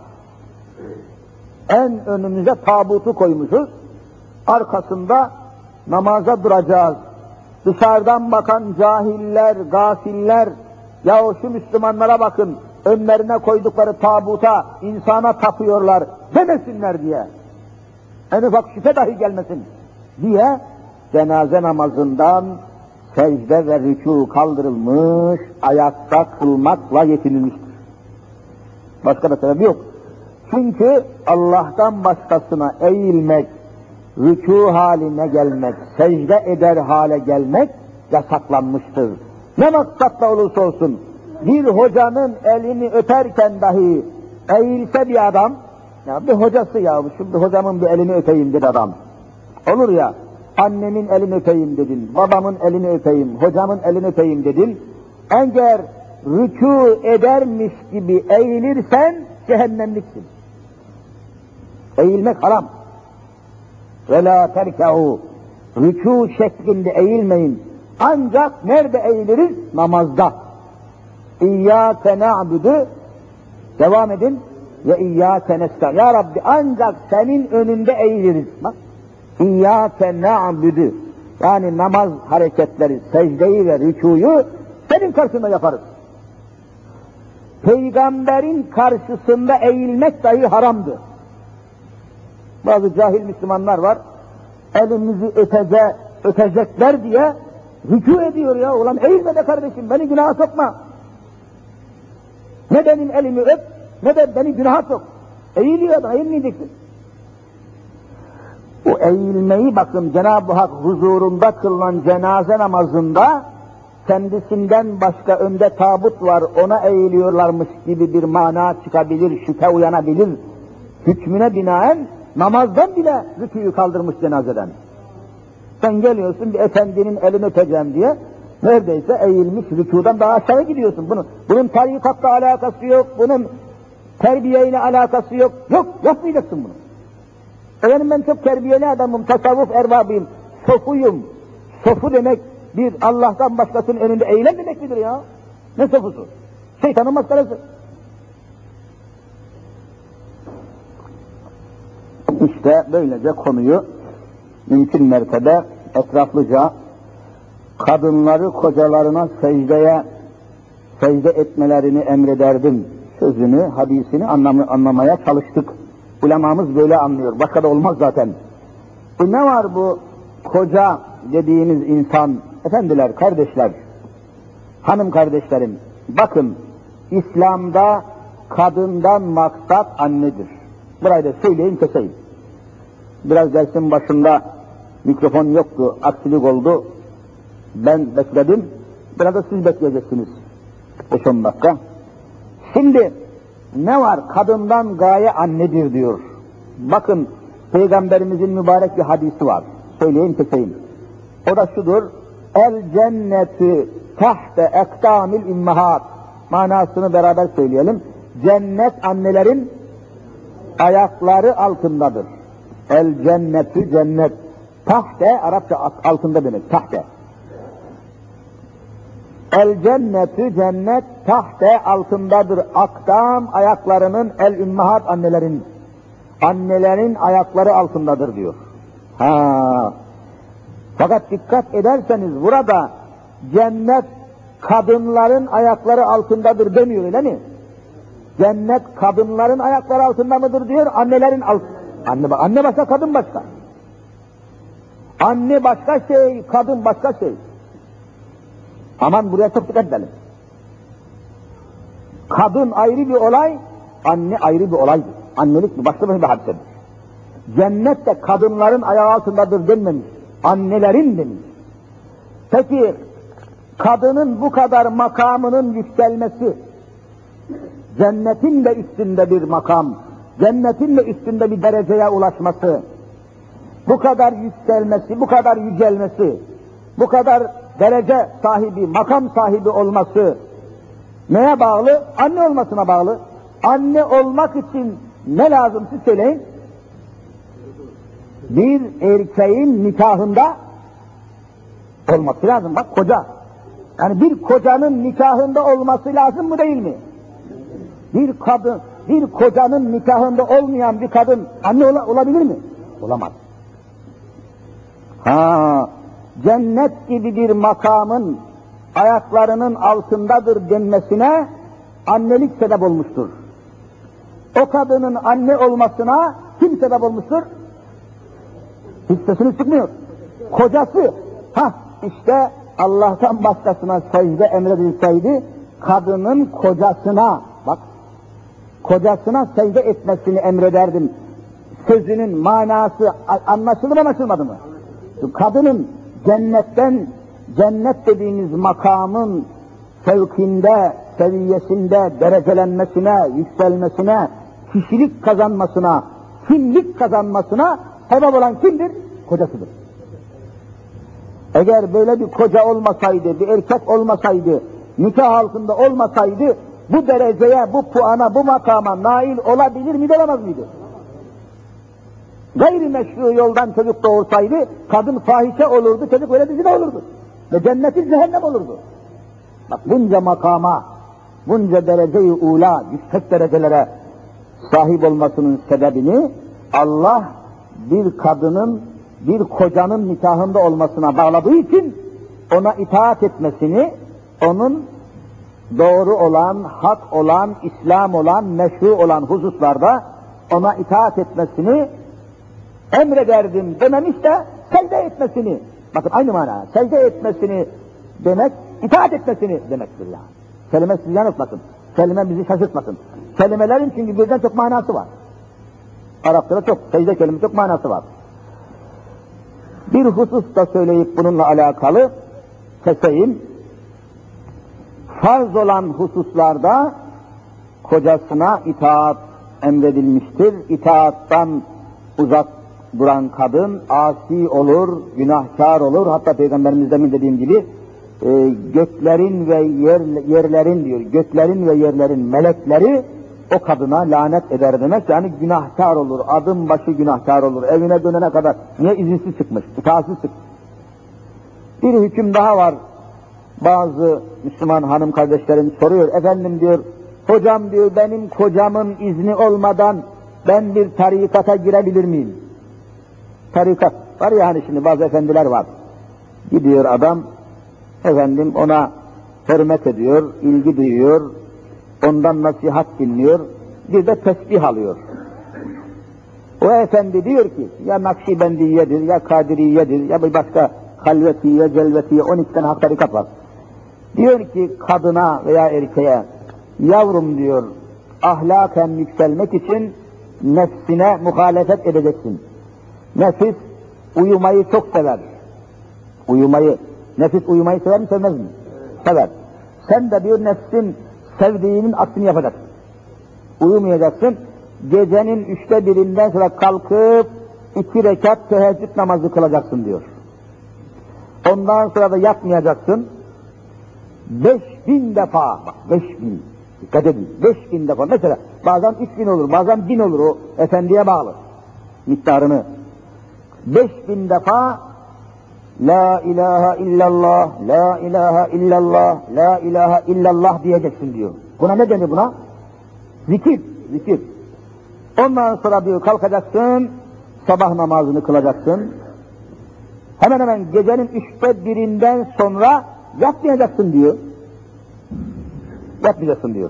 En önümüze tabutu koymuşuz. Arkasında namaza duracağız. Dışarıdan bakan cahiller, gafiller, ya şu Müslümanlara bakın, önlerine koydukları tabuta insana tapıyorlar demesinler diye. En ufak şüphe dahi gelmesin diye cenaze namazından secde ve rükû kaldırılmış, ayakta kılmakla yetinilmiştir. Başka da sebebi yok. Çünkü Allah'tan başkasına eğilmek, rükû haline gelmek, secde eder hale gelmek yasaklanmıştır. Ne maksatla olursa olsun bir hocanın elini öperken dahi eğilse bir adam, ya bir hocası ya, şimdi hocamın bir elini öpeyim bir adam. Olur ya, annemin elini öpeyim dedin, babamın elini öpeyim, hocamın elini öpeyim dedin. Eğer rükû edermiş gibi eğilirsen cehennemliksin. Eğilmek haram. Ve la terkâhu. Rükû şeklinde eğilmeyin. Ancak nerede eğiliriz? Namazda. İyyâke na'budu. Devam edin. Ve iyyâke nesta. Ya Rabbi ancak senin önünde eğiliriz. Bak. İyyâke na'budu. Yani namaz hareketleri, secdeyi ve rükuyu senin karşında yaparız. Peygamberin karşısında eğilmek dahi haramdı. Bazı cahil Müslümanlar var, elimizi ötece, ötecekler diye rükû ediyor ya. Ulan eğilme de kardeşim, beni günaha sokma. Ne benim elimi öp, ne de beni günaha sok. Eğiliyor da eğilmeyeceksin. O eğilmeyi bakın Cenab-ı Hak huzurunda kılınan cenaze namazında kendisinden başka önde tabut var ona eğiliyorlarmış gibi bir mana çıkabilir, şüphe uyanabilir. Hükmüne binaen namazdan bile rüküyü kaldırmış cenazeden. Sen geliyorsun bir efendinin elini öpeceğim diye neredeyse eğilmiş rükudan daha aşağı gidiyorsun. Bunun, bunun tarikatla alakası yok, bunun terbiyeyle alakası yok. Yok, yapmayacaksın bunu. Efendim ben çok terbiyeli adamım, tasavvuf erbabıyım, sofuyum. Sofu demek bir Allah'tan başkasının önünde eylem demek midir ya? Ne sofusu? Şeytanın maskarası. İşte böylece konuyu mümkün mertebe etraflıca kadınları kocalarına secdeye secde etmelerini emrederdim sözünü, hadisini anlam anlamaya çalıştık. Ulemamız böyle anlıyor. Başka da olmaz zaten. E ne var bu koca dediğimiz insan, efendiler, kardeşler, hanım kardeşlerim, bakın İslam'da kadından maksat annedir. Burayı da söyleyeyim keseyim. Biraz dersin başında mikrofon yoktu, aksilik oldu. Ben bekledim, biraz da siz bekleyeceksiniz. 5-10 dakika. Şimdi ne var? Kadından gaye annedir diyor. Bakın Peygamberimizin mübarek bir hadisi var. Söyleyeyim keseyim. O da şudur. El cenneti tahte ektamil immahat. Manasını beraber söyleyelim. Cennet annelerin ayakları altındadır. El cennetü cennet. Tahte Arapça altında demek. Tahte. El cennetü cennet tahte altındadır. Akdam ayaklarının el ümmahat annelerin annelerin ayakları altındadır diyor. Ha. Fakat dikkat ederseniz burada cennet kadınların ayakları altındadır demiyor öyle mi? Cennet kadınların ayakları altında mıdır diyor, annelerin alt anne anne başka, kadın başka. Anne başka şey, kadın başka şey. Aman buraya çok dikkat edelim. Kadın ayrı bir olay, anne ayrı bir olaydır. Annelik mi? Başka bir hadisedir. Cennet de kadınların ayağı altındadır denmemiş. Annelerin demiş. Peki kadının bu kadar makamının yükselmesi, cennetin de üstünde bir makam, cennetin de üstünde bir dereceye ulaşması, bu kadar yükselmesi, bu kadar yücelmesi, bu kadar derece sahibi, makam sahibi olması neye bağlı? Anne olmasına bağlı. Anne olmak için ne lazım siz söyleyin? Bir erkeğin nikahında olması lazım. Bak koca. Yani bir kocanın nikahında olması lazım mı değil mi? Bir kadın, bir kocanın nikahında olmayan bir kadın anne ola, olabilir mi? Olamaz. Ha, cennet gibi bir makamın ayaklarının altındadır denmesine annelik sebep olmuştur. O kadının anne olmasına kim sebep olmuştur? Hiç sesini çıkmıyor. Kocası. Ha işte Allah'tan başkasına secde emredilseydi kadının kocasına bak kocasına secde etmesini emrederdim. Sözünün manası anlaşıldı mı anlaşılmadı mı? Kadının cennetten cennet dediğimiz makamın fevkinde, seviyesinde derecelenmesine, yükselmesine, kişilik kazanmasına, kimlik kazanmasına sebep olan kimdir? Kocasıdır. Eğer böyle bir koca olmasaydı, bir erkek olmasaydı, nikah altında olmasaydı, bu dereceye, bu puana, bu makama nail olabilir miydi, olamaz mıydı? Gayrimeşru yoldan çocuk doğursaydı, kadın fahişe olurdu, çocuk öyle dizide olurdu. Ve cenneti cehennem olurdu. Bak bunca makama, bunca derece-i ula, yüksek derecelere sahip olmasının sebebini Allah bir kadının bir kocanın nikahında olmasına bağladığı için ona itaat etmesini, onun doğru olan, hak olan, İslam olan, meşru olan hususlarda ona itaat etmesini emrederdim dememiş de secde etmesini, bakın aynı mana, secde etmesini demek, itaat etmesini demektir yani. Kelime sizi yanıltmasın, kelime bizi şaşırtmasın. Kelimelerin çünkü birden çok manası var. Arapçada çok, secde kelime çok manası var. Bir husus da söyleyip bununla alakalı keseyim. Farz olan hususlarda kocasına itaat emredilmiştir. İtaattan uzak duran kadın asi olur, günahkar olur. Hatta Peygamberimiz demin dediğim gibi e, göklerin ve yer, yerlerin diyor, göklerin ve yerlerin melekleri o kadına lanet eder demek. Yani günahkar olur, adım başı günahkar olur. Evine dönene kadar niye izinsiz çıkmış, itaatsiz çıkmış. Bir hüküm daha var. Bazı Müslüman hanım kardeşlerim soruyor. Efendim diyor, hocam diyor benim kocamın izni olmadan ben bir tarikata girebilir miyim? Tarikat var ya hani şimdi bazı efendiler var. Gidiyor adam, efendim ona hürmet ediyor, ilgi duyuyor, ondan nasihat dinliyor, bir de tesbih alıyor. O efendi diyor ki, ya Nakşibendiyedir, ya Kadiriyedir, ya bir başka halvetiye, celvetiye, 12 tane hak tarikat var. Diyor ki kadına veya erkeğe, yavrum diyor, ahlaken yükselmek için nefsine muhalefet edeceksin. Nefis uyumayı çok sever. Uyumayı, nefis uyumayı sever mi sevmez mi? Sever. Sen de bir nefsin sevdiğinin aksini yapacaksın. Uyumayacaksın. Gecenin üçte birinden sonra kalkıp iki rekat teheccüd namazı kılacaksın diyor. Ondan sonra da yatmayacaksın. Beş bin defa, bak beş bin, dikkat edin, beş bin defa. Mesela bazen üç bin olur, bazen bin olur o efendiye bağlı miktarını. Beş bin defa La ilahe illallah, la ilahe illallah, la ilahe illallah diyeceksin diyor. Buna ne denir buna? Zikir, zikir. Ondan sonra diyor kalkacaksın, sabah namazını kılacaksın. Hemen hemen gecenin üçte birinden sonra yatmayacaksın diyor. Yatmayacaksın diyor.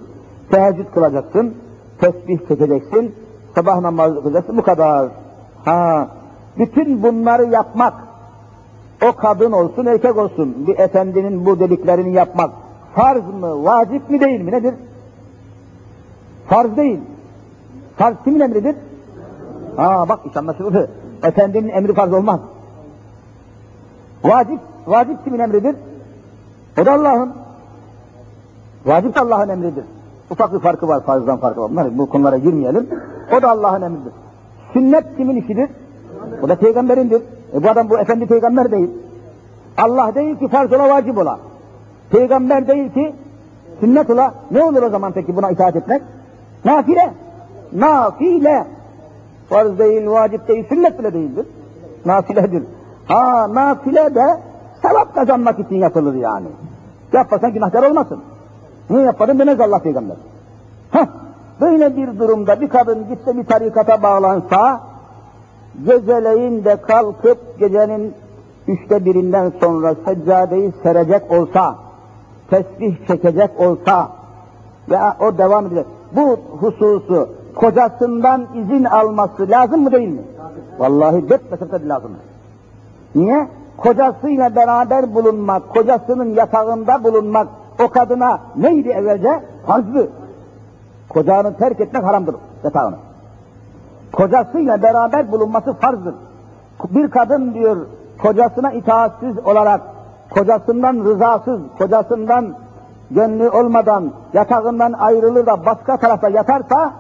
Teheccüd kılacaksın, tesbih çekeceksin, sabah namazı kılacaksın, bu kadar. Ha, bütün bunları yapmak, o kadın olsun, erkek olsun, bir efendinin bu dediklerini yapmak farz mı, vacip mi değil mi, nedir? Farz değil. Farz kimin emridir? Ha bak iş anlaşıldı. Efendinin emri farz olmaz. Vacip, vacip kimin emridir? O da Allah'ın. Vacip Allah'ın emridir. Ufak bir farkı var, farzdan farkı var. Bunlar, bu konulara girmeyelim. O da Allah'ın emridir. Sünnet kimin işidir? O da peygamberindir. E bu adam bu efendi peygamber değil. Allah değil ki farz ola vacip ola. Peygamber değil ki sünnet ola. Ne olur o zaman peki buna itaat etmek? Nafile. Nafile. Farz değil, vacip değil, sünnet bile değildir. Nafiledir. Ha nafile de sevap kazanmak için yapılır yani. Yapmasan günahkar olmasın. Niye yapmadın demez Allah peygamber. Heh, böyle bir durumda bir kadın gitse bir tarikata bağlansa geceleyin de kalkıp gecenin üçte birinden sonra seccadeyi serecek olsa, tesbih çekecek olsa ve o devam edecek. Bu hususu kocasından izin alması lazım mı değil mi? Vallahi dört mesafede lazım. Niye? Kocasıyla beraber bulunmak, kocasının yatağında bulunmak o kadına neydi evvelce? Farzdı. Kocanı terk etmek haramdır yatağını kocasıyla beraber bulunması farzdır. Bir kadın diyor kocasına itaatsiz olarak kocasından rızasız, kocasından gönlü olmadan yatağından ayrılır da başka tarafta yatarsa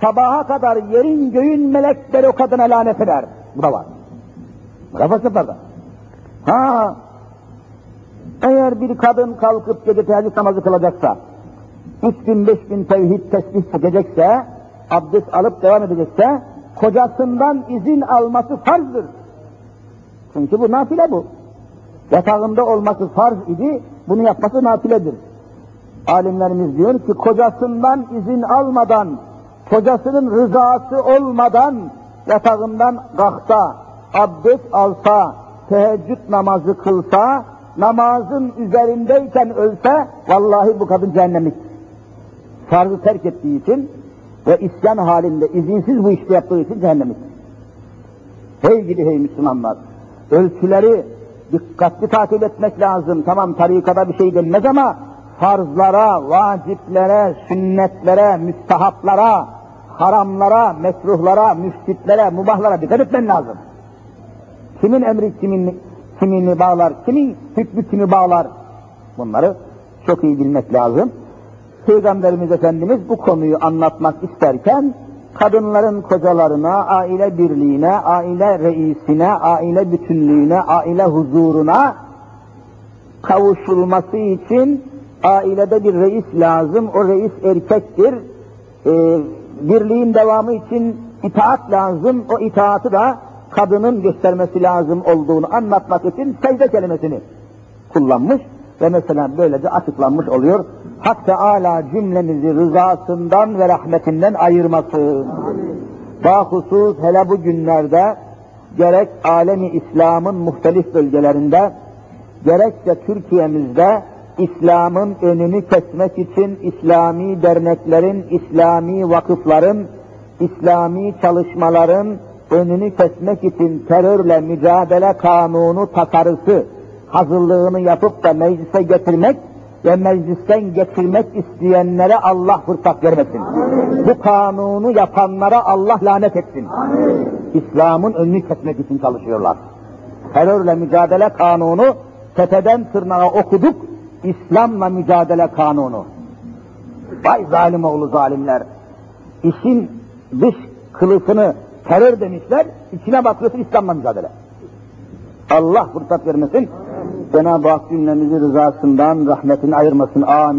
sabaha kadar yerin göğün melekleri o kadına lanet eder. Bu da var. Bu da vasıflarda. Ha, eğer bir kadın kalkıp gece teheccüd namazı kılacaksa, üç bin beş bin tevhid tesbih çekecekse, abdest alıp devam edecekse, kocasından izin alması farzdır. Çünkü bu nafile bu. Yatağında olması farz idi, bunu yapması nafiledir. Alimlerimiz diyor ki kocasından izin almadan, kocasının rızası olmadan yatağından kalksa, abdest alsa, teheccüd namazı kılsa, namazın üzerindeyken ölse, vallahi bu kadın cehennemlik. Farzı terk ettiği için ve isyan halinde izinsiz bu işi yaptığı için cehennemlik. Hey gidi hey Müslümanlar, ölçüleri dikkatli takip etmek lazım. Tamam tarikada bir şey denmez ama farzlara, vaciplere, sünnetlere, müstahaplara, haramlara, mekruhlara, müfsitlere, mubahlara dikkat etmen lazım. Kimin emri kimin, kimini bağlar, kimin hükmü kimi bağlar? Bunları çok iyi bilmek lazım. Peygamberimiz Efendimiz bu konuyu anlatmak isterken kadınların kocalarına, aile birliğine, aile reisine, aile bütünlüğüne, aile huzuruna kavuşulması için ailede bir reis lazım. O reis erkektir. Ee, birliğin devamı için itaat lazım. O itaatı da kadının göstermesi lazım olduğunu anlatmak için secde kelimesini kullanmış ve mesela böylece açıklanmış oluyor. Hak Teala cümlemizi rızasından ve rahmetinden ayırmasın. Bahusus hele bu günlerde gerek alemi İslam'ın muhtelif bölgelerinde gerekse Türkiye'mizde İslam'ın önünü kesmek için İslami derneklerin, İslami vakıfların, İslami çalışmaların önünü kesmek için terörle mücadele kanunu tasarısı hazırlığını yapıp da meclise getirmek ve meclisten getirmek isteyenlere Allah fırsat vermesin. Bu kanunu yapanlara Allah lanet etsin. İslam'ın önünü kesmek için çalışıyorlar. Terörle mücadele kanunu tepeden tırnağa okuduk, İslam'la mücadele kanunu. Vay zalim oğlu zalimler. İşin dış kılıfını terör demişler, içine bakıyorsun İslam'la mücadele. Allah fırsat vermesin. Cenab-ı Hak cümlemizi rızasından, rahmetini ayırmasın. Amin.